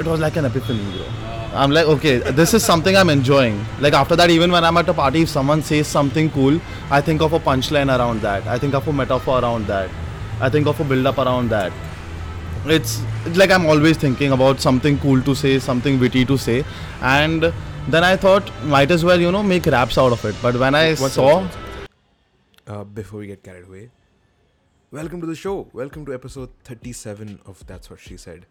it was like an epiphany, bro. I'm like, okay, this is something I'm enjoying. Like after that, even when I'm at a party, if someone says something cool, I think of a punchline around that. I think of a metaphor around that. I think of a build-up around that. It's, it's like I'm always thinking about something cool to say, something witty to say, and then I thought might as well, you know, make raps out of it. But when I What's saw. Uh, before we get carried away, welcome to the show. Welcome to episode 37 of That's What She Said.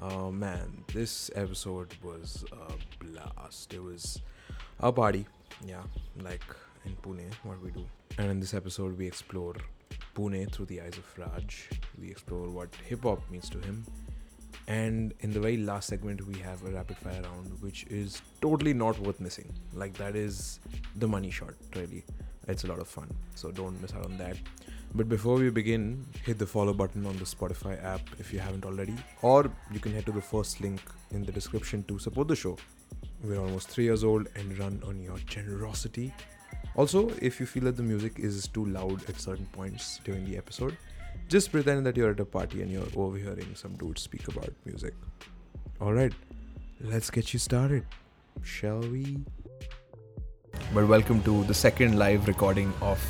Oh man, this episode was a blast. It was a party, yeah, like in Pune, what we do. And in this episode, we explore Pune through the eyes of Raj. We explore what hip hop means to him. And in the very last segment, we have a rapid fire round, which is totally not worth missing. Like, that is the money shot, really. It's a lot of fun. So don't miss out on that. But before we begin, hit the follow button on the Spotify app if you haven't already, or you can head to the first link in the description to support the show. We're almost three years old and run on your generosity. Also, if you feel that the music is too loud at certain points during the episode, just pretend that you're at a party and you're overhearing some dude speak about music. Alright, let's get you started, shall we? But welcome to the second live recording of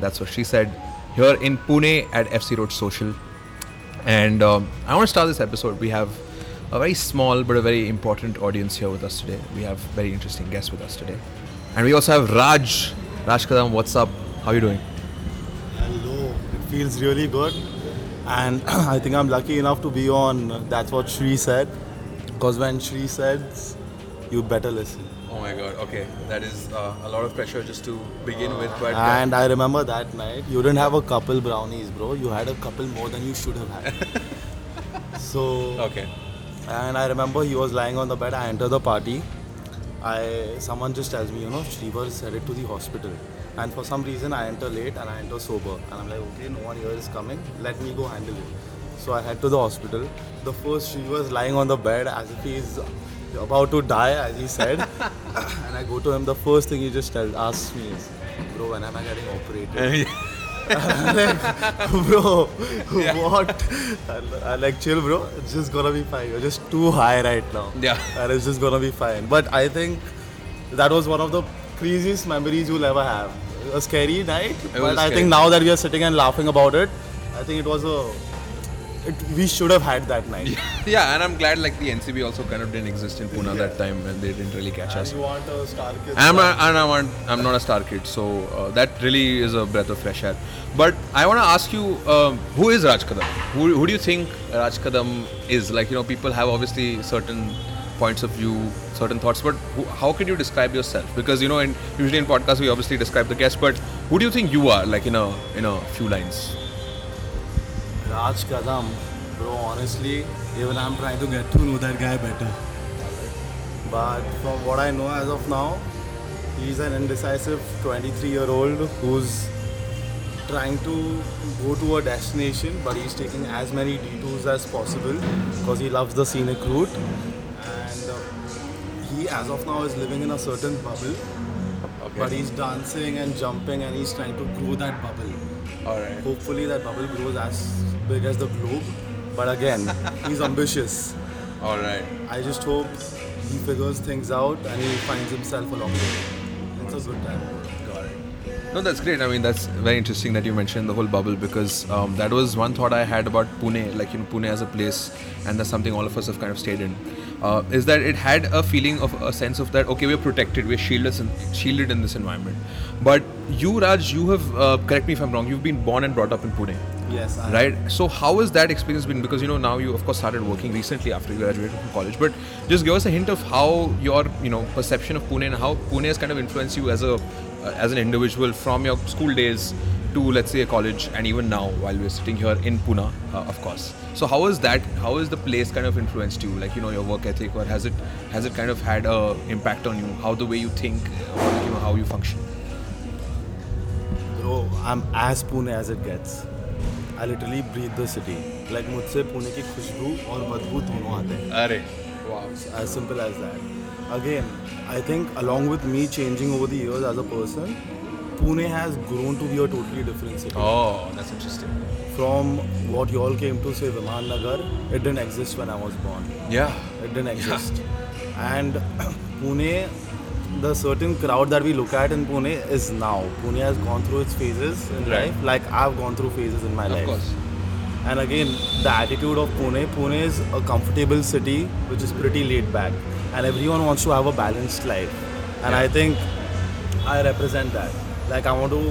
That's What She Said here in Pune at FC Road Social. And um, I want to start this episode. We have a very small but a very important audience here with us today. We have very interesting guests with us today. And we also have Raj. Raj Kadam, what's up? How are you doing? Hello. It feels really good. And I think I'm lucky enough to be on That's What Shri said. Because when Shri says, you better listen. Oh my god, okay. That is uh, a lot of pressure just to begin with, but. And I remember that night, you didn't have a couple brownies, bro. You had a couple more than you should have had. so, okay. and I remember he was lying on the bed. I enter the party. I someone just tells me, you know, Shrivar is headed to the hospital. And for some reason, I enter late and I enter sober. And I'm like, okay, no one here is coming. Let me go handle it. So I head to the hospital. The first Shrivar is lying on the bed as if he's about to die, as he said. and I go to him. The first thing he just tells, asks me is, bro, when am I getting operated? Like, bro, what? I'm- I'm like, chill, bro. It's just gonna be fine. You're just too high right now. Yeah. And it's just gonna be fine. But I think that was one of the craziest memories you'll ever have. A scary night, was but I scary think now that we are sitting and laughing about it, I think it was a. It, we should have had that night. yeah, and I'm glad like the NCB also kind of didn't exist in Pune that time when they didn't really catch And us. you want a star kid. I'm not, and I want, I'm not a star kid, so uh, that really is a breath of fresh air. But I want to ask you, um, who is Raj Kadam? Who, who do you think Raj Kadam is? Like, you know, people have obviously certain points of view, certain thoughts, but who, how can you describe yourself? Because you know, in, usually in podcasts we obviously describe the guest, but who do you think you are? Like in a in a few lines. Raj Kadam, bro, honestly, even I'm trying to get to know that guy better. But from what I know as of now, he's an indecisive 23 year old who's trying to go to a destination, but he's taking as many detours as possible because he loves the scenic route. And uh, he, as of now, is living in a certain bubble. Okay. But he's dancing and jumping and he's trying to grow that bubble. All right. Hopefully that bubble grows as big as the globe. But again, he's ambitious. All right. I just hope he figures things out and he finds himself along the way. It's a good time. Got it. No, that's great. I mean, that's very interesting that you mentioned the whole bubble because um, that was one thought I had about Pune, like you know, Pune as a place, and that's something all of us have kind of stayed in. Uh, is that it had a feeling of a sense of that okay, we're protected, we're shielded, in, shielded in this environment. But you, Raj, you have uh, correct me if I'm wrong. You've been born and brought up in Pune, Yes, I right? So how has that experience been? Because you know now you of course started working recently after you graduated from college, but just give us a hint of how your you know perception of Pune and how Pune has kind of influenced you as a uh, as an individual from your school days to let's say a college and even now while we're sitting here in Pune, uh, of course. So how is that? How has the place kind of influenced you? Like you know your work ethic, or has it has it kind of had a impact on you? How the way you think, or you know how you function? Bro, I'm as Pune as it gets. I literally breathe the city like मुझसे पुणे की खुशबू और मज़बूत दोनों आते हैं। अरे as simple as that again I think along with me changing over the age a person Pune has grown to be a totally different city oh that's interesting from what you all came to say Viman Nagar it didn't exist when I was born yeah it didn't exist and Pune the certain crowd that we look at in Pune is now. Pune has gone through its phases in Right. life, like I've gone through phases in my Of life. course. And again, the attitude of Pune. Pune is a comfortable city which is pretty laid back, and everyone wants to have a balanced life. And I think I represent that. Like I want to,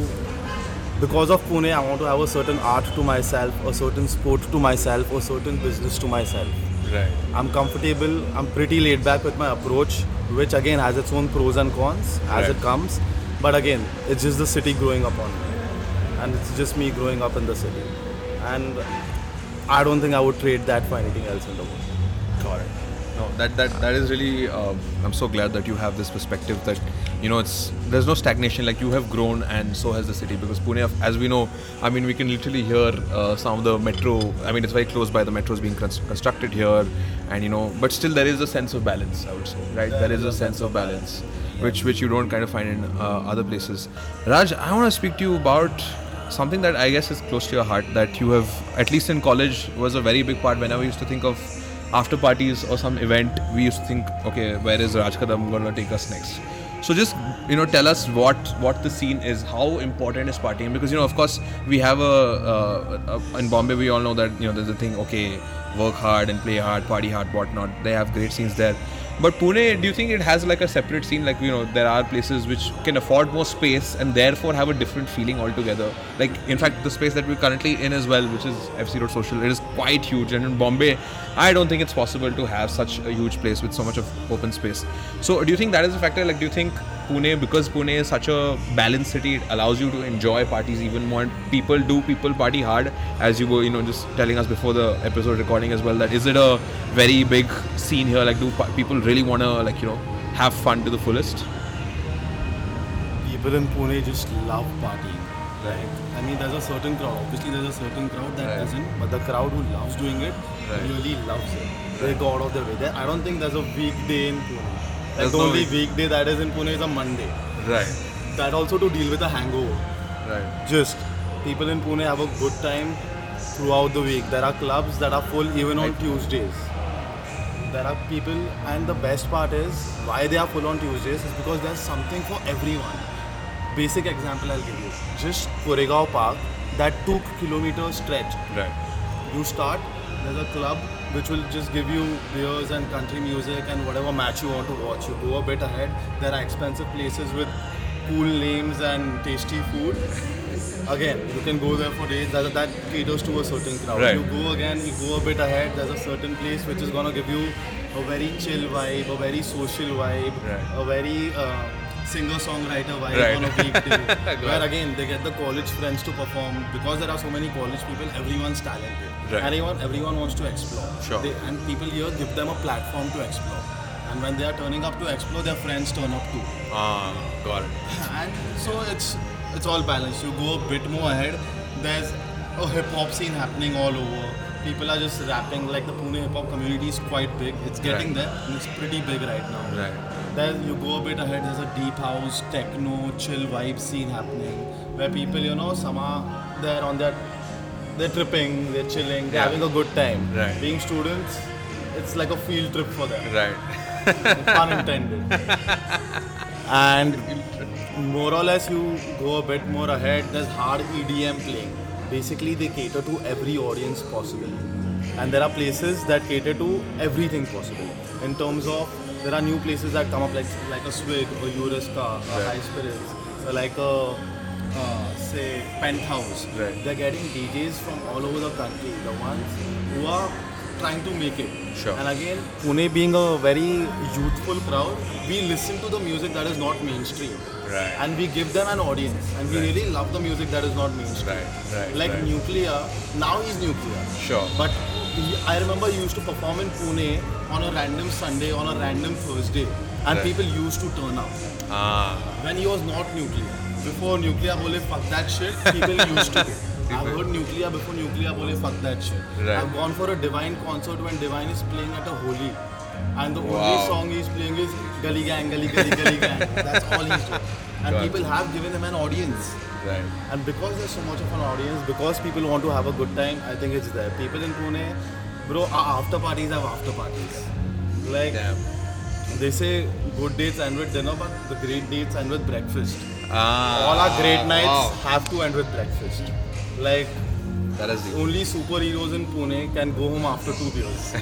because of Pune, I want to have a certain art to myself, a certain sport to myself, a certain business to myself. Right. I'm comfortable. I'm pretty laid back with my approach, which again has its own pros and cons as Right. it comes. But again, it's just the city growing up on me, and it's just me growing up in the city. And I don't think I would trade that for anything else in the world. No, that that that is really. Um, I'm so glad that you have this perspective that you know it's there's no stagnation. Like you have grown, and so has the city. Because Pune, as we know, I mean, we can literally hear uh, some of the metro. I mean, it's very close by. The metro is being constructed here, and you know, but still there is a sense of balance. I would say, right? there is a sense of balance, which which you don't kind of find in uh, other places. Raj, I want to speak to you about something that I guess is close to your heart that you have, at least in college, was a very big part. Whenever we used to think of after parties or some event, we used to think, okay, where is Raj Kadam to take us next? So just you know, tell us what what the scene is, how important is partying? Because you know, of course, we have a, uh, a in Bombay, we all know that you know there's a thing, okay, work hard and play hard, party hard, whatnot. They have great scenes there. But Pune, do you think it has like a separate scene? Like you know, there are places which can afford more space and therefore have a different feeling altogether. Like in fact, the space that we're currently in as well, which is FC Road Social, it is quite huge. And in Bombay, I don't think it's possible to have such a huge place with so much of open space. So do you think that is a factor? Like, do you think Pune, because Pune is such a balanced city, it allows you to enjoy parties even more. And people do people party hard, as you were, you know, just telling us before the episode recording as well. That is it a very big scene here? Like, do people really want to like you know have fun to the fullest? People in Pune just love partying. Right. I mean, there's a certain crowd. Obviously, there's a certain crowd that Right. doesn't, but the crowd who loves doing it Right. really loves it. They go out of their way. There- I don't think there's a weekday in Pune. Like the no only week- weekday that is in Pune is a Monday. Right. That also to deal with a hangover. Right. Just people in Pune have a good time throughout the week. There are clubs that are full even on Right. Tuesdays. There are people, and the best part is why they are full on Tuesdays is because there's something for everyone. Basic example I'll give you. Just Koregaon Park, that two kilometer stretch. Right. You start, there's a club which will just give you beers and country music and whatever match you want to watch. You go a bit ahead, there are expensive places with cool names and tasty food. Again, you can go there for days. That, that caters to a certain crowd. Right. You go again, you go a bit ahead. There's a certain place which is gonna give you a very chill vibe, a very social vibe, Right. a very uh, singer-songwriter vibe Right. on a weekday. Where again they get the college friends to perform because there are so many college people. Everyone's talented. Right. Everyone, everyone wants to explore. Sure. They, and people here give them a platform to explore. And when they are turning up to explore, their friends turn up too. Ah, got it. And so it's it's all balanced. You go a bit more ahead. There's a hip hop scene happening all over. People are just rapping. Like the Pune hip hop community is quite big. It's getting Right. there. And it's pretty big right now. Right. Then you go a bit ahead, there's a deep house, techno, chill vibe scene happening where people, you know, some are there on their, they're tripping, they're chilling, they're Yeah. having a good time. Right. Being students, it's like a field trip for them, Right. pun intended. and more or less, you go a bit more ahead, there's hard EDM playing. Basically, they cater to every audience possible. And there are places that cater to everything possible. In terms of, there are new places that come up like like a Swig or Eureka, a Right. High Spirits, or like a uh, say Penthouse. Right. They're getting DJs from all over the country, the ones who are trying to make it. Sure. And again, Pune being a very youthful crowd, we listen to the music that is not mainstream. Right. And we give them an audience. And we Right. really love the music that is not mainstream. Right, right, Like right. Nucleya, now he's Nucleya. Sure. But I remember he used to perform in Pune on a random Sunday, on a random Thursday. And Right. people used to turn up. Ah. When he was not Nucleya. Before Nucleya bole fuck that shit, people used to. I've heard Nucleya before Nucleya bole fuck that shit. Right. I've gone for a Divine concert when Divine is playing at a Holi. And the Wow. only song he's playing is Gully Gang, Gully Gully Gully Gang. That's all he's doing. And Got people have given him an audience. Right. And because there's so much of an audience, because people want to have a good time, I think it's there. People in Pune, bro, after parties have after parties. Like Damn. they say, good dates end with dinner, but the great dates end with breakfast. Ah, All our great nights wow. have to end with breakfast. Like That is the. only superheroes in Pune can go home after two beers,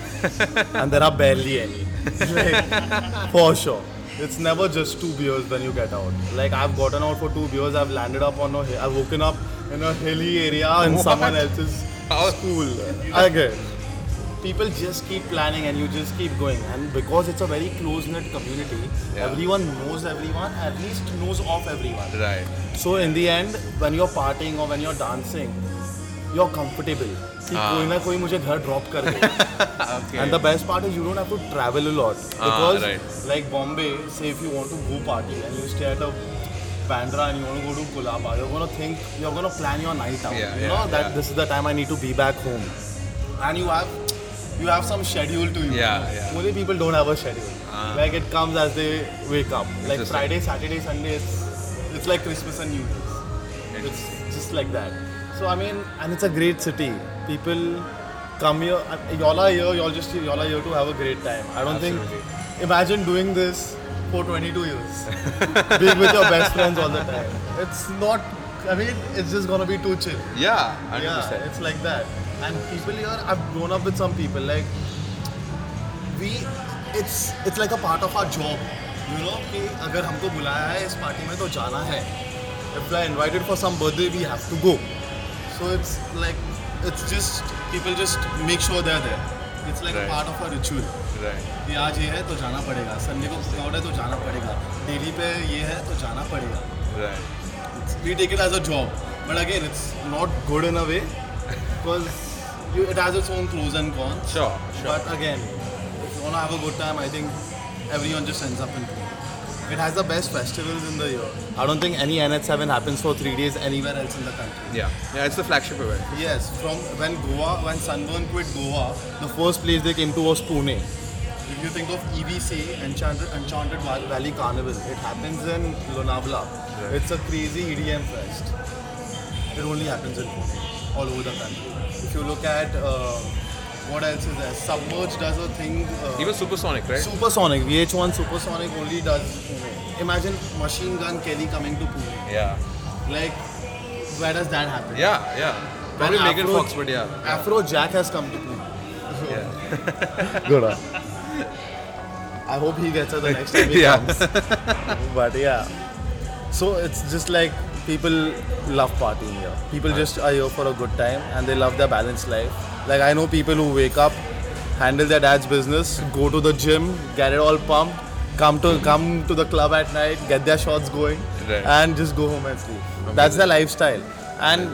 and there are barely any. Like, for sure. It's never just two beers when you get out. Like I've gotten out for two beers, I've landed up on a, hill, I've woken up in a hilly area in What? someone else's How- school. Again, people just keep planning and you just keep going. And because it's a very close knit community, yeah. everyone knows everyone, at least knows of everyone. Right. So in the end, when you're partying or when you're dancing, you're comfortable. कि कोई ना कोई मुझे घर drop कर दे part is you don't have to travel a lot. A lot because like Bombay, say if you want to go party and you stay at a Bandra and you want to go to Colaba, you're going to think, you're going to plan your night out. Yeah, you know, yeah, that yeah. this is the time I need to be back home. And you have you have some schedule to you Yeah, yeah. Many people don't have a schedule Ah. like it comes as they wake up like Friday Saturday Sunday it's, it's like Christmas and New Year's it's just like that. So I mean, and it's a great city. People come here. uh, Y'all are here. Y'all just y'all are here to have a great time. I don't Absolutely. think. Imagine doing this for 22 years, being with your best friends all the time. It's not. I mean, it's just gonna be too chill. Yeah. 100%. Yeah, it's like that. And people here, I've grown up with some people like we. It's it's like a part of our job. You know कि अगर हमको बुलाया है इस party में तो जाना है. If we are invited for some birthday, we have to go. So it's like it's just people just make sure they're there. It's like Right. a part of a ritual. Right. कि आज ये है तो जाना पड़ेगा Sunday को crowd है तो जाना पड़ेगा डेली पे ये है तो जाना पड़ेगा Right. It's- we take it as a job but again it's not good in a way because you, it has its own pros and cons Sure. Sure. but again if you want to have a good time I think everyone just ends up in Pune. it has the best festivals in the year I don't think any NH7 happens for three days anywhere else in the country yeah. Yeah. It's the flagship event. Yes, from when Goa, when Sunburn quit Goa, the first place they came to was Pune. If you think of EVC, Enchanted, Enchanted Valley Carnival, it happens in Lonavala. Right. It's a crazy EDM fest. It only happens in Pune, all over the country. If you look at uh, what else is there, Submerge does a thing. Uh, Even Supersonic, right? Supersonic, VH1 Supersonic only does Pune. Imagine Machine Gun Kelly coming to Pune. yeah. Like, where does that happen? Yeah. Yeah. Probably When Megan Afro- Fox, but yeah. Afrojack has come to Pune. Yeah. Good. I hope he gets her the next time he Yeah. comes. but yeah. So it's just like people love partying here. People just are here for a good time and they love their balanced life. Like I know people who wake up, handle their dad's business, go to the gym, get it all pumped, come to come to the club at night, get their shots going, Right. and just go home and sleep. That's their lifestyle. And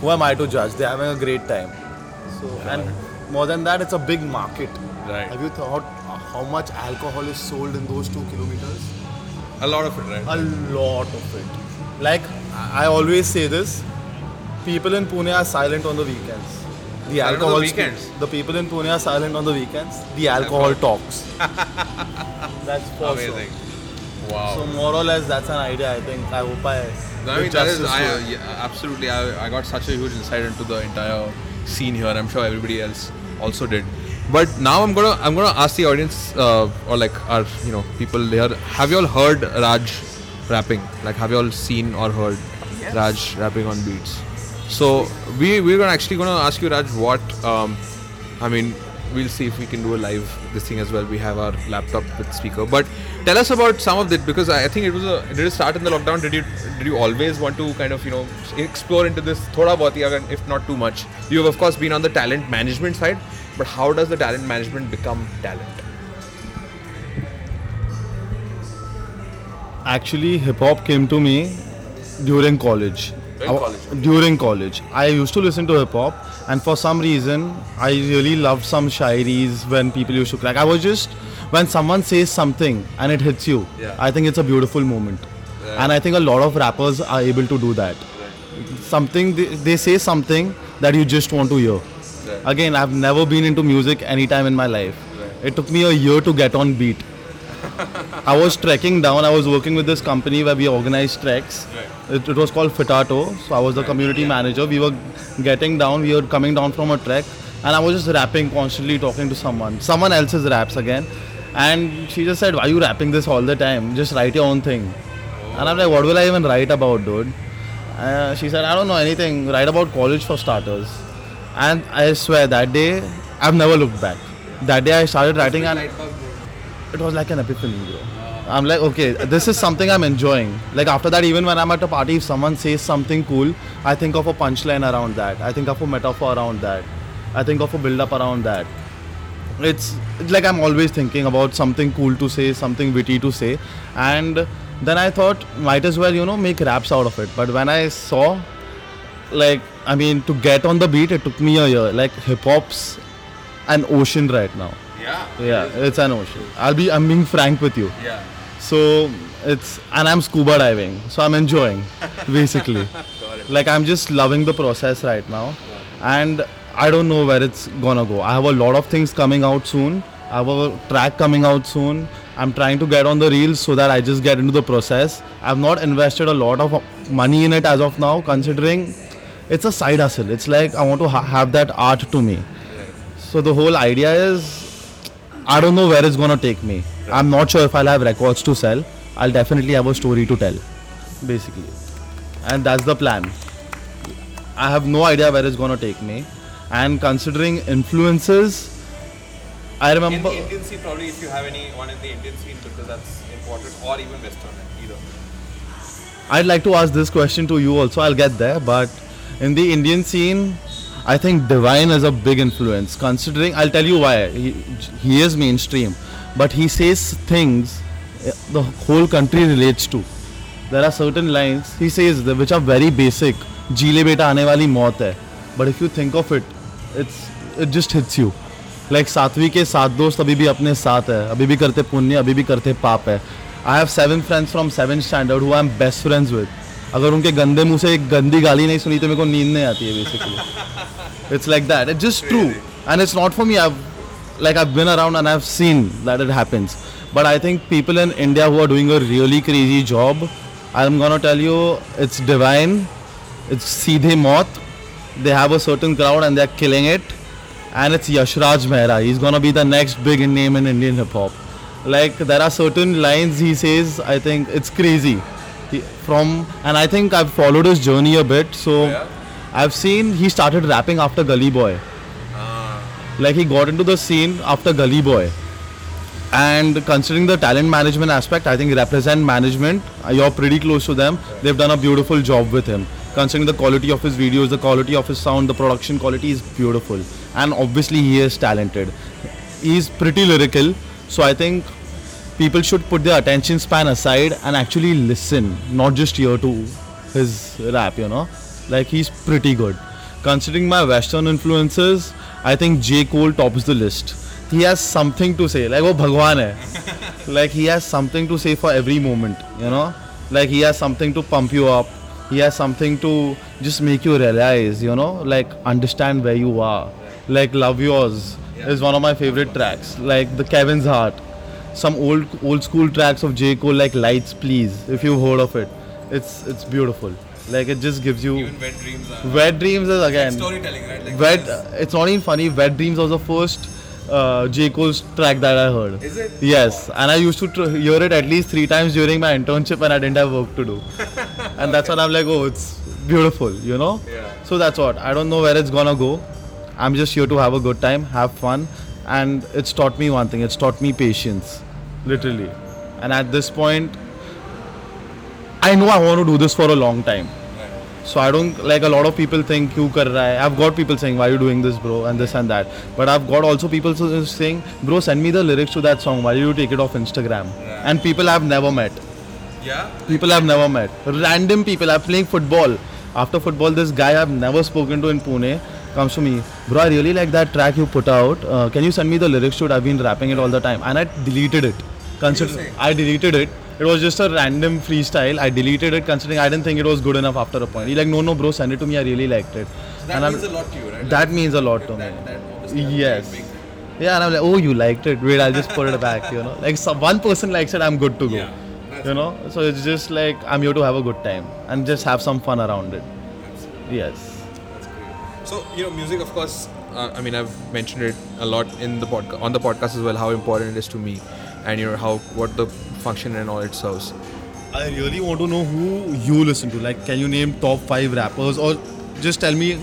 who am I to judge? They're having a great time. So and more than that, it's a big market. Right. Have you thought how much alcohol is sold in those two kilometers? A lot of it, right? A lot of it. Like I always say this, people in Pune are silent on the weekends. The Silent on the alcohol weekends? The people in Pune are silent on the weekends. The alcohol talks. That's for Amazing. sure. Wow. So more or less, that's an idea. I think. I hope I. No, I mean, that is, I, yeah, absolutely. I, I got such a huge insight into the entire scene here. I'm sure everybody else also did. But now I'm gonna I'm gonna ask the audience uh, or like our you know people here. Have you all heard Raj rapping? Like, have you all seen or heard Raj rapping on beats? So we we're gonna actually gonna ask you Raj what um, I mean we'll see if we can do a live this thing as well. We have our laptop with speaker. But tell us about some of it because I I think it was a did it start in the lockdown? Did you did you always want to kind of you know explore into this thoda bahut if not too much? You have of course been on the talent management side, but how does the talent management become talent? Actually, hip hop came to me during college. During uh, college, okay. During college. I used to listen to hip hop, and for some reason, I really loved some shairis when people used to crack. I was just, when someone says something and it hits you, Yeah. I think it's a beautiful moment. Yeah. And I think a lot of rappers are able to do that. Something, they, they say something that you just want to hear. Right. Again, I've never been into music any time in my life. Right. It took me a year to get on beat. I was trekking down. I was working with this company where we organized treks. Right. It, it was called Fitato. So I was the community manager. We were getting down. We were coming down from a trek, and I was just rapping constantly, talking to someone, someone else's raps again. And she just said, Why are you rapping this all the time? Just write your own thing. And I'm like, What will I even write about, dude? Uh, she said, I don't know anything. Write about college for starters. And I swear, that day, I've never looked back. That day, I started writing, and it was like an epiphany, bro. I'm like, okay, this is something I'm enjoying. Like after that, even when I'm at a party, if someone says something cool, I think of a punchline around that. I think of a metaphor around that. I think of a build-up around that. It's, it's like I'm always thinking about something cool to say, something witty to say, and then I thought might as well, you know, make raps out of it. But when I saw, like, I mean, to get on the beat, it took me a year. Like hip hop's an ocean right now. Yeah. Yeah, it's an ocean. I'll be, I'm being frank with you. Yeah. So it's and I'm scuba diving, so I'm enjoying basically. Like I'm just loving the process right now, and I don't know where it's gonna go. I have a lot of things coming out soon. I have a track coming out soon. I'm trying to get on the reels so that I just get into the process. I've not invested a lot of money in it as of now, considering it's a side hustle. It's like I want to ha- have that art to me. So the whole idea is I don't know where it's gonna take me. I'm not sure if I'll have records to sell. I'll definitely have a story to tell, basically, and that's the plan. I have no idea where it's gonna take me, and considering influences, I In remember. the Indian scene, probably if you have anyone in the Indian scene, because that's important, or even Western, either. I'd like to ask this question to you also. I'll get there, but in the Indian scene, I think Divine is a big influence. Considering, I'll tell you why. He, he is mainstream, but he says things eh, the whole country relates to. There are certain lines he says which are very basic. जीले बेटा आने वाली मौत है. But if you think of it, it's it just hits you. Like सातवीं के सात दोस्त अभी भी अपने साथ है अभी भी करते पुण्य अभी भी करते पाप है I have seven friends from seven standard who I am best friends with अगर उनके गंदे मुँह से एक गंदी गाली नहीं सुनी तो मेरे को नींद नहीं आती है basically it's like that it's just true and it's not for me I like I've been around and I've seen that it happens. But I think people in India who are doing a really crazy job, I'm gonna tell you, it's divine. It's Seedhe Maut. They have a certain crowd and they're killing it. And it's Yashraj Mehra. He's gonna be the next big name in Indian hip hop. Like there are certain lines he says, I think it's crazy. He, from and I think I've followed his journey a bit. So Yeah. I've seen he started rapping after Gully Boy like he got into the scene after Gully Boy. And considering the talent management aspect, I think represent management, you're pretty close to them. They've done a beautiful job with him. Considering the quality of his videos, the quality of his sound, the production quality is beautiful. And obviously, he is talented. He's pretty lyrical. So I think people should put their attention span aside and actually listen, not just hear to his rap, you know. Like he's pretty good. Considering my Western influences, I think J Cole top the list he has something to say like वो भगवान है. Like he has something to say for every moment you know like he has something to pump you up he has something to just make you realise you know like understand way you are like love yours is one of my favourite tracks like the Kevin's heart some old old school tracks of J Cole like lights please if you hold of it it's it's beautiful like it just gives you Even Wet Dreams are. Wet Dreams is again. Storytelling, right? Like Wet it's not even funny. Wet Dreams was the first uh, J. Cole's track that I heard. Is it? yes. And I used to tr- hear it at least three times during my internship and I didn't have work to do. And that's when I'm like oh it's beautiful you know? Yeah. so that's what. I don't know where it's gonna go. I'm just here to have a good time have fun. And it's taught me one thing. It's taught me patience literally. And at this point I know I want to do this for a long time. So I don't like a lot of people think you kar raha hai. I've got people saying why are you doing this bro and this and that. But I've got also people saying bro send me the lyrics to that song why do you take it off Instagram? Yeah. And people I've never met. Yeah. People I've never met. Random people. I'm playing football. After football, this guy I've never spoken to in Pune comes to me, bro. I really like that track you put out. Uh, can you send me the lyrics to it? I've been rapping it all the time, and I deleted it. Consider I deleted it it was just a random freestyle. I deleted it considering I didn't think it was good enough after a point. He's like, no, no, bro, send it to me. I really liked it. That And I'm- means a lot to you, right? that means a lot to me. that, that has a Yes. Yeah, and I'm like, oh, you liked it. Wait, I'll just put it back. You know, like some, one person likes it, I'm good to go. Yeah, You know, so it's just like I'm here to have a good time and just have some fun around it. Yes. So you know, music, of course. Uh, I mean, I've mentioned it a lot in the podcast on the podcast as well. How important it is to me. and you know how what the function and all it serves. I really want to know who you listen to. Like, can you name top five rappers, or just tell me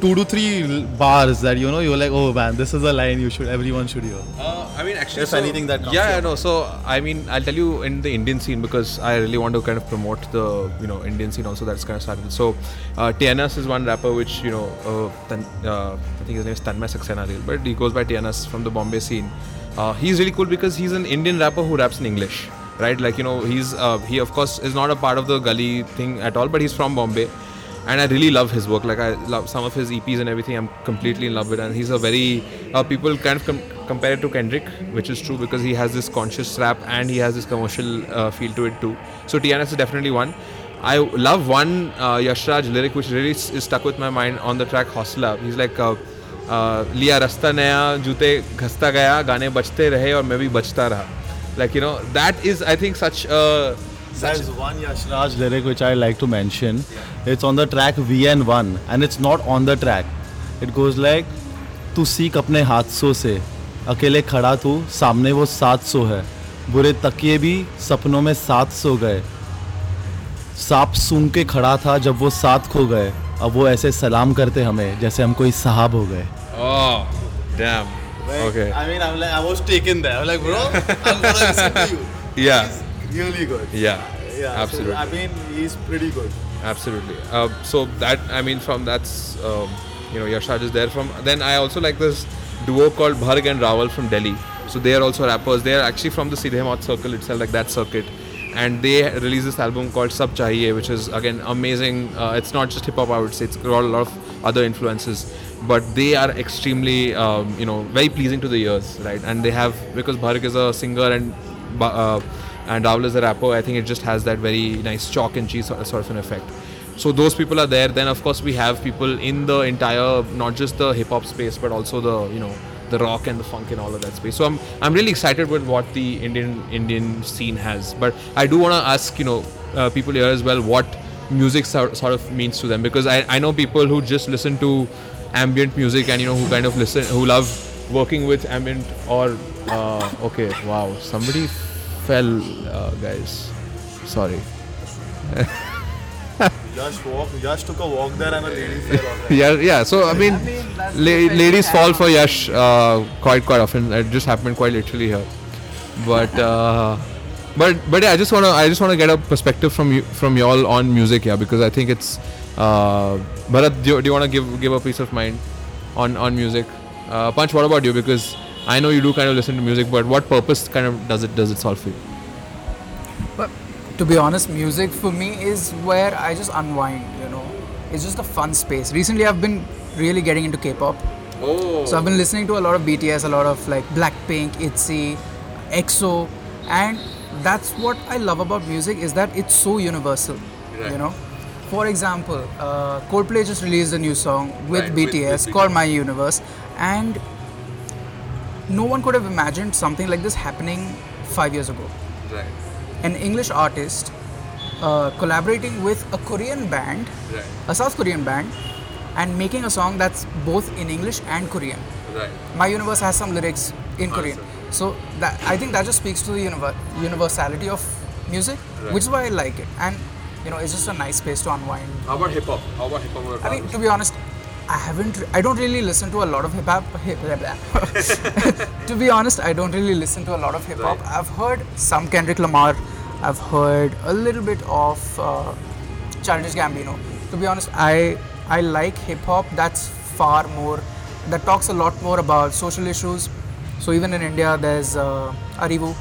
two to three bars that you know you're like, oh man, this is a line you should everyone should hear. Uh, I mean, actually, If anything that comes yeah, to yeah, your no. So I mean, I'll tell you in the Indian scene because I really want to kind of promote the you know Indian scene also that's kind of started. So uh, TNS is one rapper which you know uh, Tan, uh, I think his name is Tanmay Saxena, but he goes by TNS from the Bombay scene. Uh, he's really cool because he's an Indian rapper who raps in English, right? Like you know, he's uh, he of course is not a part of the gully thing at all, but he's from Bombay and I really love his work. Like I love some of his EPs and everything. I'm completely in love with, and he's a very uh, people kind of com- compare it to Kendrick, which is true because he has this conscious rap and he has this commercial uh, feel to it too. So TNS is definitely one. I love one uh, Yashraj lyric which really is is stuck with my mind on the track Hostla. He's like. Uh, uh, लिया रास्ता नया जूते घसता गया गाने बजते रहे और मैं भी बचता रहा like you know that is I think such a There's one Yashraj lyric which I like to mention. Yeah. It's on the track VN1 and it's not on the track. It goes like तू सीख अपने हादसों से अकेले खड़ा तू सामने वो सात सौ है बुरे तकिए भी सपनों में सात सौ गए सांप सूंघ के खड़ा था जब वो खो गए अब वो ऐसे सलाम करते हमें जैसे हम कोई साहब हो गए oh damn okay I mean, I'm like, I was taken there. I'm like, bro, I'm gonna listen to you. yeah Really good. Yeah, Yeah, absolutely, So, I mean, he's pretty good. absolutely. Uh, so that I mean, from that's um, you know, Yashraj is there. From then I also like this duo called Bharg and Rawal from Delhi. So they are also rappers. They are actually from the Seedhe circle itself, like that circuit. And they released this album called Sab Chahiye, which is again amazing. Uh, it's not just hip hop, I would say. It's got a lot of other influences, but they are extremely, um, you know, very pleasing to the ears, right? And they have because Bharg is a singer and uh, and Rahul is a rapper. I think it just has that very nice chalk and cheese sort sort of an effect. So those people are there. Then of course we have people in the entire, not just the hip hop space, but also the you know the rock and the funk and all of that space. So I'm I'm really excited with what the Indian Indian scene has. But I do want to ask you know uh, people here as well what music sort, sort of means to them. Because I I know people who just listen to ambient music and you know who kind of listen who love working with ambient or uh, okay wow somebody fell uh, guys. Sorry. Yash walk. Yash took a walk there and a lady fell on yeah yeah so i mean la- ladies fall for yash uh, quite quite often. It just happened quite literally here. But uh, but but yeah i just want to i just want to get a perspective from you from y'all on music yeah because i think it's uh Bharat, do you, do you want to give give a piece of mind on on music uh, punch what about you because i know you do kind of listen to music but what purpose kind of does it does it solve for you But to be honest, music for me is where I just unwind, you know. It's just a fun space. Recently, I've been really getting into K pop. oh So I've been listening to a lot of BTS, a lot of like Blackpink, ITZY, EXO, and that's what I love about music is that it's so universal, Right. you know. For example, uh, Coldplay just released a new song with Right, BTS with called My Universe, and no one could have imagined something like this happening five years ago. Right. An English artist uh, collaborating with a Korean band, right. a South Korean band, and making a song that's both in English and Korean. right. My Universe has some lyrics in Korean, so that I think that just speaks to the univer- universality of music, Right. which is why I like it. And you know, it's just a nice space to unwind. how about hip-hop how about hip-hop I mean, to be honest, I haven't. I don't really listen to a lot of hip hop. Hip, to be honest, I don't really listen to a lot of hip hop. Right. I've heard some Kendrick Lamar. I've heard a little bit of uh, Childish Gambino. To be honest, I I like hip hop. That's far more. That talks a lot more about social issues. So even in India, there's uh, Arivu.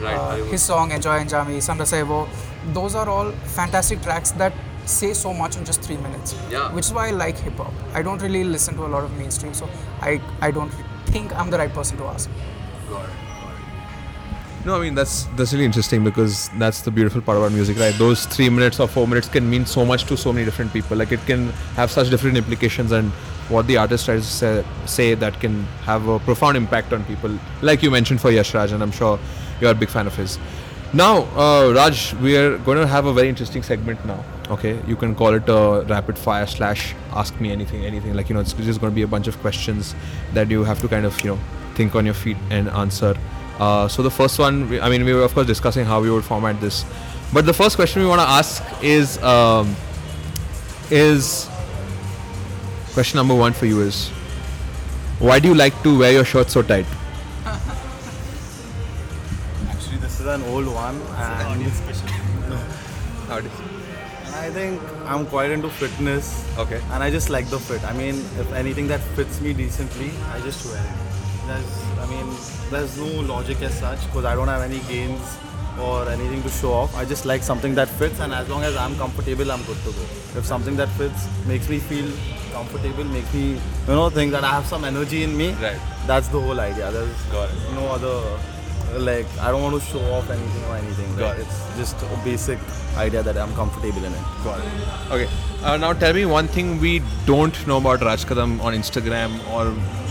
Right, uh, his song Enjoy Enjami, Sanda Sevo. Those are all fantastic tracks that say so much in just three minutes. Yeah. Which is why I like hip hop. I don't really listen to a lot of mainstream, so I, I don't think I'm the right person to ask. No, I mean that's that's really interesting because that's the beautiful part about music, right? Those three minutes or four minutes can mean so much to so many different people. Like it can have such different implications, and what the artist tries to say, say that can have a profound impact on people. Like you mentioned for Yash Raj, and I'm sure you're a big fan of his. Now, uh, Raj, we are going to have a very interesting segment now. Okay, you can call it a rapid fire slash ask me anything, anything. Like you know, it's just going to be a bunch of questions that you have to kind of you know think on your feet and answer. Uh, so the first one, I mean, we were of course discussing how we would format this, but the first question we want to ask is um, is question number one for you is why do you like to wear your shirt so tight? Actually, this is an old one, and and I think I'm quite into fitness. Okay. And I just like the fit. I mean, if anything that fits me decently, I just wear it. There's, I mean, there's no logic as such because I don't have any gains or anything to show off. I just like something that fits, and as long as I'm comfortable, I'm good to go. If something that fits makes me feel comfortable, makes me, you know, think that I have some energy in me. Right. That's the whole idea. There's Got it. no other. Like I don't want to show off anything or anything. Got it. It's just a basic idea that I'm comfortable in it. Got it. Okay. Uh, now tell me one thing we don't know about Rajkadam on Instagram or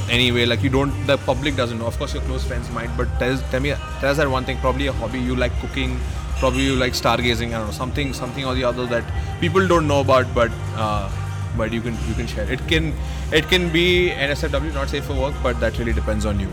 anyway. Like you don't, the public doesn't know. Of course, your close friends might, but tell, tell me, tell us that one thing. Probably a hobby. You like cooking. Probably you like stargazing. I don't know something, something or the other that people don't know about, but uh, but you can you can share. It can it can be NSFW, not safe for work, but that really depends on you.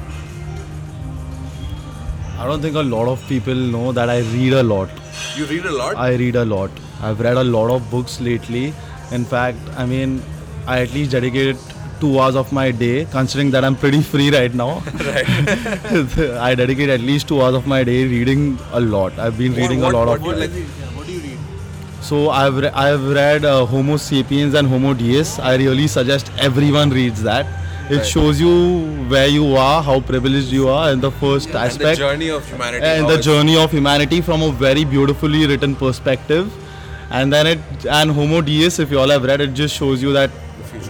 I don't think a lot of people know that I read a lot. You read a lot. I read a lot. I've read a lot of books lately. In fact, I mean, I at least dedicated two hours of my day, considering that I'm pretty free right now. right. I dedicate at least two hours of my day reading a lot. I've been reading what, a lot what, of. what, like, So I've re- I've read uh, Homo sapiens and Homo Deus. I really suggest everyone reads that. It Right. shows you where you are, how privileged you are, in the first and the journey of humanity. and the journey of humanity from a very beautifully written perspective. And then it and Homo Deus, if you all have read it, just shows you that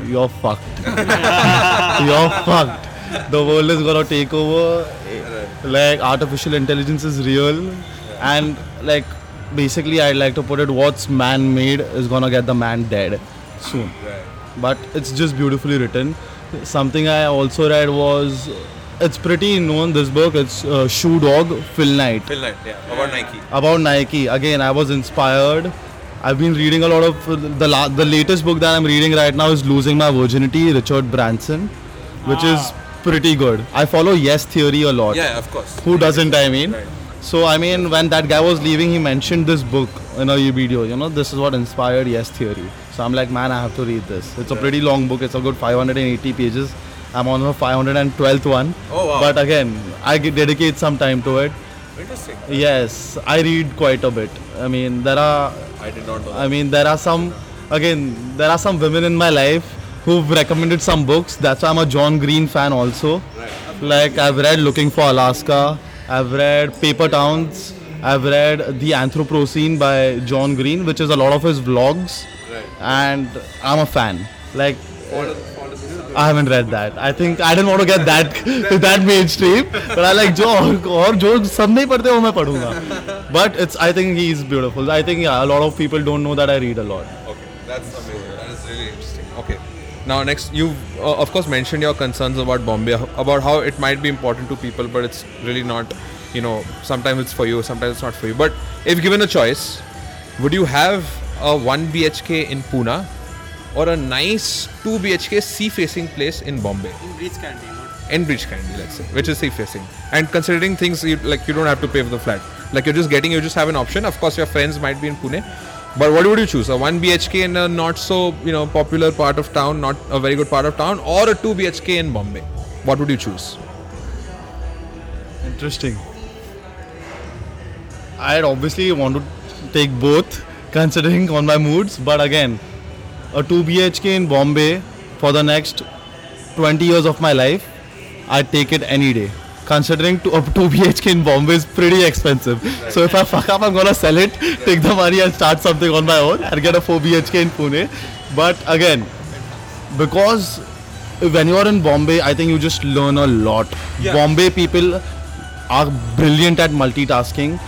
you're fucked. you're fucked. The world is gonna take over. Like artificial intelligence is real, and like basically, I'd like to put it: what's man-made is gonna get the man dead soon. But it's just beautifully written. Something I also read was. It's pretty known. This book. It's uh, Shoe Dog Phil Knight Phil Knight, yeah, about Nike. about Nike. Again, I was inspired. I've been reading a lot of uh, the la- the latest book that I'm reading right now is Losing My Virginity, Richard Branson, which is ah. pretty good. I follow Yes Theory a lot. Yeah, of course. Who doesn't? I mean. Right. So I mean, when that guy was leaving, he mentioned this book in a video. You know, this is what inspired Yes Theory. So I'm like, man, I have to read this. It's a pretty long book. It's a good 580 pages. I'm on the 512th one. Oh, wow. But again, I dedicate some time to it. Interesting. Yes, I read quite a bit. I mean, there are. I did not know. I mean, there are some. Again, there are some women in my life who've recommended some books. That's why I'm a John Green fan also. Like I've read Looking for Alaska. I've read Paper Towns. I've read The Anthropocene by John Green, which is a lot of his vlogs. And I'm a fan. Like I haven't read that. I think I didn't want to get that that mainstream, but I like जो और और जो सब नहीं पढ़ते वो मैं पढ़ूंगा. but it's I think he's beautiful. I think yeah, a lot of people don't know that I read a lot. Okay, that's amazing. That is really interesting. Okay. Now, next, you uh, of course mentioned your concerns about Bombay, about how it might be important to people, but it's really not. You know, sometimes it's for you, sometimes it's not for you. But if given a choice, would you have a 1 BHK in Pune or a nice 2 BHK sea facing place in Bombay? In Breach Candy, not in Bridge Candy, let's say, which is sea facing. And considering things you, like you don't have to pay for the flat, like you're just getting, you just have an option. Of course, your friends might be in Pune, but what would you choose? A one BHK in a not so you know popular part of town, not a very good part of town, or a two BHK in Bombay? What would you choose? Interesting. I'd obviously want to take both, considering on my moods. But again, a 2 BHK in Bombay for the next 20 years of my life, I'd take it any day. Considering to, a 2 BHK in Bombay is pretty expensive. So if I fuck up, I'm gonna sell it, take the money and start something on my own and get a 4 BHK in Pune. But again, because when you are in Bombay, I think you just learn a lot. Bombay people are brilliant at multitasking.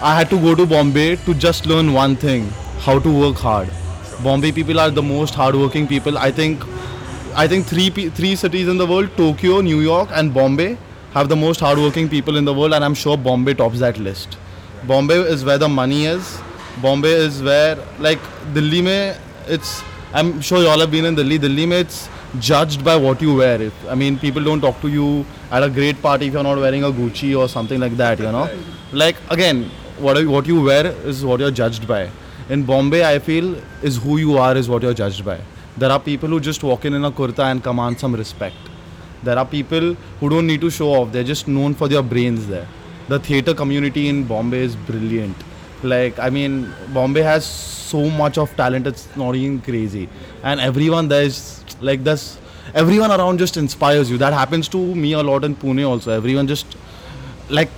I had to go to Bombay to just learn one thing how to work hard. Bombay people are the most hardworking people. I think I think three three cities in the world, Tokyo, New York and Bombay have the most hardworking people in the world and I'm sure Bombay tops that list. Bombay is where the money is. Bombay is where like Delhi mein it's I'm sure you all have been in Delhi. Delhi mein it's judged by what you wear. If, I mean, people don't talk to you at a great party if you're not wearing a Gucci or something like that, you know. Like again, what what you wear is what you're judged by. In Bombay, I feel is who you are is what you're judged by. There are people who just walk in in a kurta and command some respect. There are people who don't need to show off. They're just known for their brains there. The theater community in Bombay is brilliant. Like, I mean, Bombay has so much of talent, it's not even crazy. And everyone there is like this, everyone around just inspires you. That happens to me a lot in Pune also. Everyone just, like,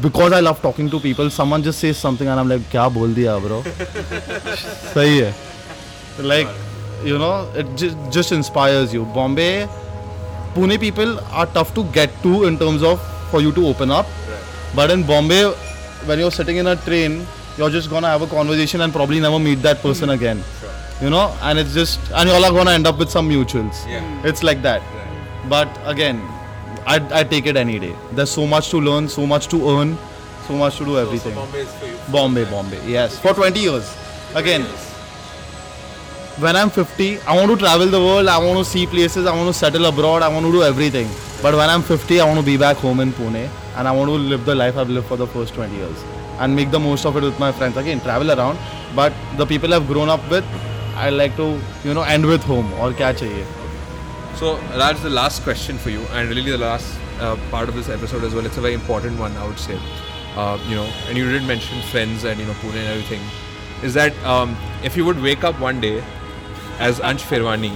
because I love talking to people, someone just says something and I'm like, क्या बोल दिया bro? सही है. Like, you know, it just, just inspires you. Bombay, Pune people are tough to get to in terms of for you to open up. But in Bombay, when you're sitting in a train, you're just gonna have a conversation and probably never meet that person hmm. again. You know, and it's just and you're all gonna end up with some mutuals. Yeah. Hmm. It's like that. But again, I I take it any day. There's so much to learn, so much to earn, so much to do everything. Bombay is for you. Bombay, Bombay. Yes, for 20 years. Again, when I'm 50, I want to travel the world. I want to see places. I want to settle abroad. I want to do everything. But when I'm 50, I want to be back home in Pune and I want to live the life I've lived for the first 20 years and make the most of it with my friends. Again, travel around. But the people I've grown up with, I like to, you know, end with home. Or kya chahiye? So, Raj, the last question for you, and really the last uh, part of this episode as well. It's a very important one, I would say. Uh, you know, and you did mention friends and you know Pune and everything. Is that um, if you would wake up one day as Ansh Firwani,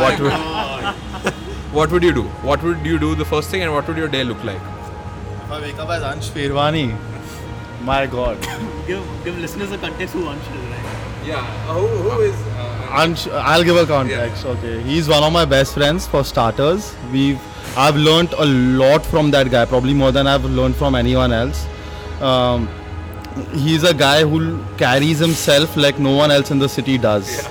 what would what would you do? What would you do the first thing, and what would your day look like? If I wake up as Ansh Firwani, my God. give give listeners a context who Ansh is, right? Yeah, uh, who, who uh, is? Uh, Ansh, I'll give a context. Okay, he's one of my best friends for starters. We've I've learned a lot from that guy, probably more than I've learned from anyone else. Um, he's a guy who carries himself like no one else in the city does.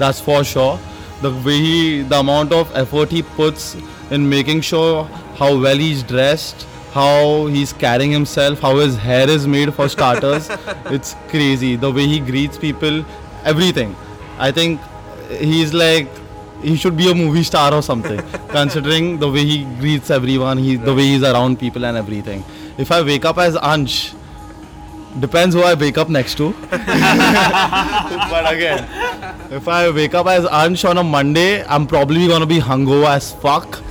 That's for sure. The way he, the amount of effort he puts in making sure how well he's dressed, how he's carrying himself, how his hair is made for starters. it's crazy. The way he greets people, everything. I think he's like he should be a movie star or something considering the way he greets everyone he the way he's around people and everything if i wake up as ansh depends who i wake up next to but again if i wake up as ansh on a monday i'm probably going to be hungover as fuck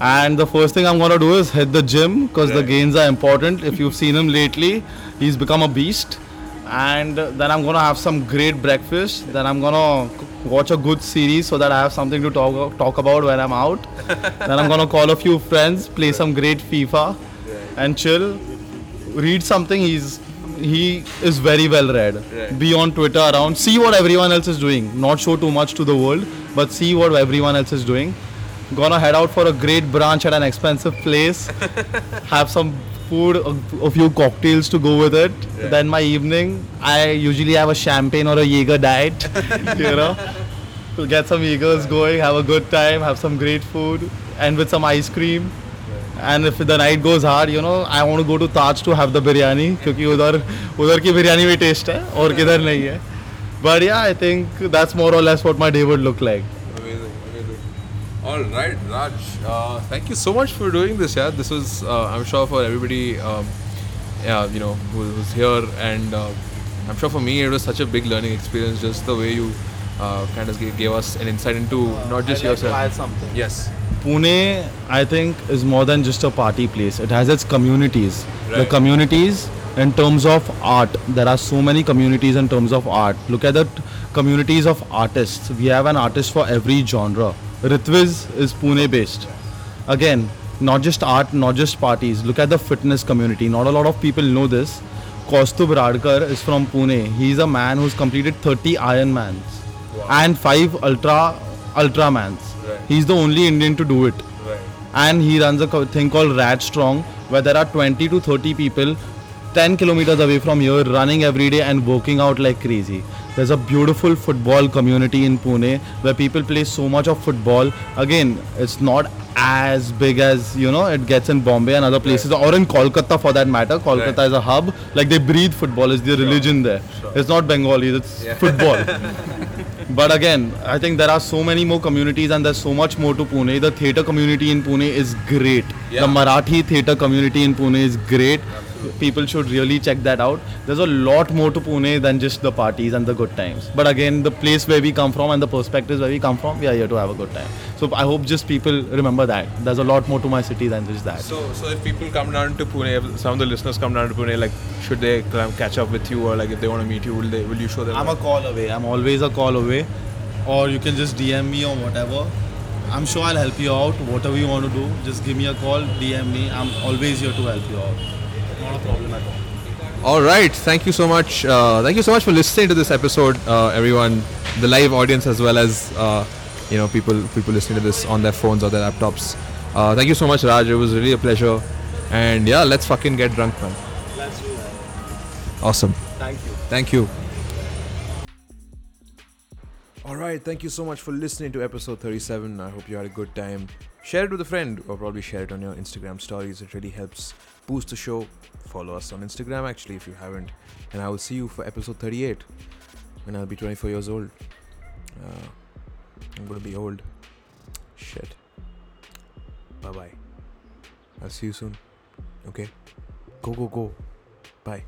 and the first thing i'm going to do is hit the gym because the gains are important if you've seen him lately he's become a beast and then I'm gonna have some great breakfast. Then I'm gonna watch a good series so that I have something to talk talk about when I'm out. then I'm gonna call a few friends, play some great FIFA, and chill. Read something. He's he is very well read. Be on Twitter around. See what everyone else is doing. Not show too much to the world, but see what everyone else is doing. Gonna head out for a great brunch at an expensive place. have some food, a, a few cocktails to go with it. Then my evening, I usually have a champagne or a Jaeger diet. you know, to get some Jaegers going, have a good time, have some great food, and with some ice cream. And if the night goes hard, you know, I want to go to Taj to have the biryani क्योंकि उधर उधर की बिरयानी में test है और किधर नहीं है. But yeah, I think that's more or less what my day would look like. Amazing, amazing. All right, Raj. Uh, thank you so much for doing this. Yeah, this was, uh, I'm sure, for everybody, um, yeah, you know, who was here, and uh, I'm sure for me it was such a big learning experience. Just the way you uh, kind of gave, gave us an insight into not just yourself. something. Yes. Pune, I think, is more than just a party place. It has its communities. The communities, in terms of art, there are so many communities in terms of art. Look at the t- communities of artists. We have an artist for every genre. Ritviz is Pune based. Again, not just art, not just parties. Look at the fitness community. Not a lot of people know this. Kaustubh Radkar is from Pune. He's a man who's completed 30 Ironmans and 5 Ultra Ultramans. Right. He's the only Indian to do it. Right. And he runs a thing called Rad Strong, where there are 20 to 30 people 10 kilometers away from here running every day and working out like crazy. There's a beautiful football community in Pune where people play so much of football. Again, it's not as big as you know it gets in Bombay and other places or in Kolkata for that matter. Kolkata Right. is a hub. Like they breathe football, it's their religion there. sure. It's not Bengali, it's Yeah. football. But again, I think there are so many more communities and there's so much more to Pune. The theatre community in Pune is great. Yeah. The Marathi theatre community in Pune is great. People should really check that out. There's a lot more to Pune than just the parties and the good times. But again, the place where we come from and the perspectives where we come from, we are here to have a good time. So I hope just people remember that. There's a lot more to my city than just that. So, so if people come down to Pune, if some of the listeners come down to Pune, like, should they come catch up with you, or like if they want to meet you, will they? Will you show them? I'm a call away. I'm always a call away. Or you can just DM me or whatever. I'm sure I'll help you out. Whatever you want to do, just give me a call, DM me. I'm always here to help you out. Not a problem at all. All right. Thank you so much. Uh, thank you so much for listening to this episode, uh, everyone. The live audience as well as uh, you know people people listening to this on their phones or their laptops. Uh, thank you so much, Raj. It was really a pleasure. And yeah, let's fucking get drunk, man. Let's do that. Awesome. Thank you. Thank you. All right, thank you so much for listening to episode 37. I hope you had a good time. Share it with a friend or probably share it on your Instagram stories. It really helps boost the show. Follow us on Instagram actually if you haven't. And I will see you for episode 38 when I'll be 24 years old. Uh, I'm gonna be old. Shit. Bye bye. I'll see you soon. Okay? Go, go, go. Bye.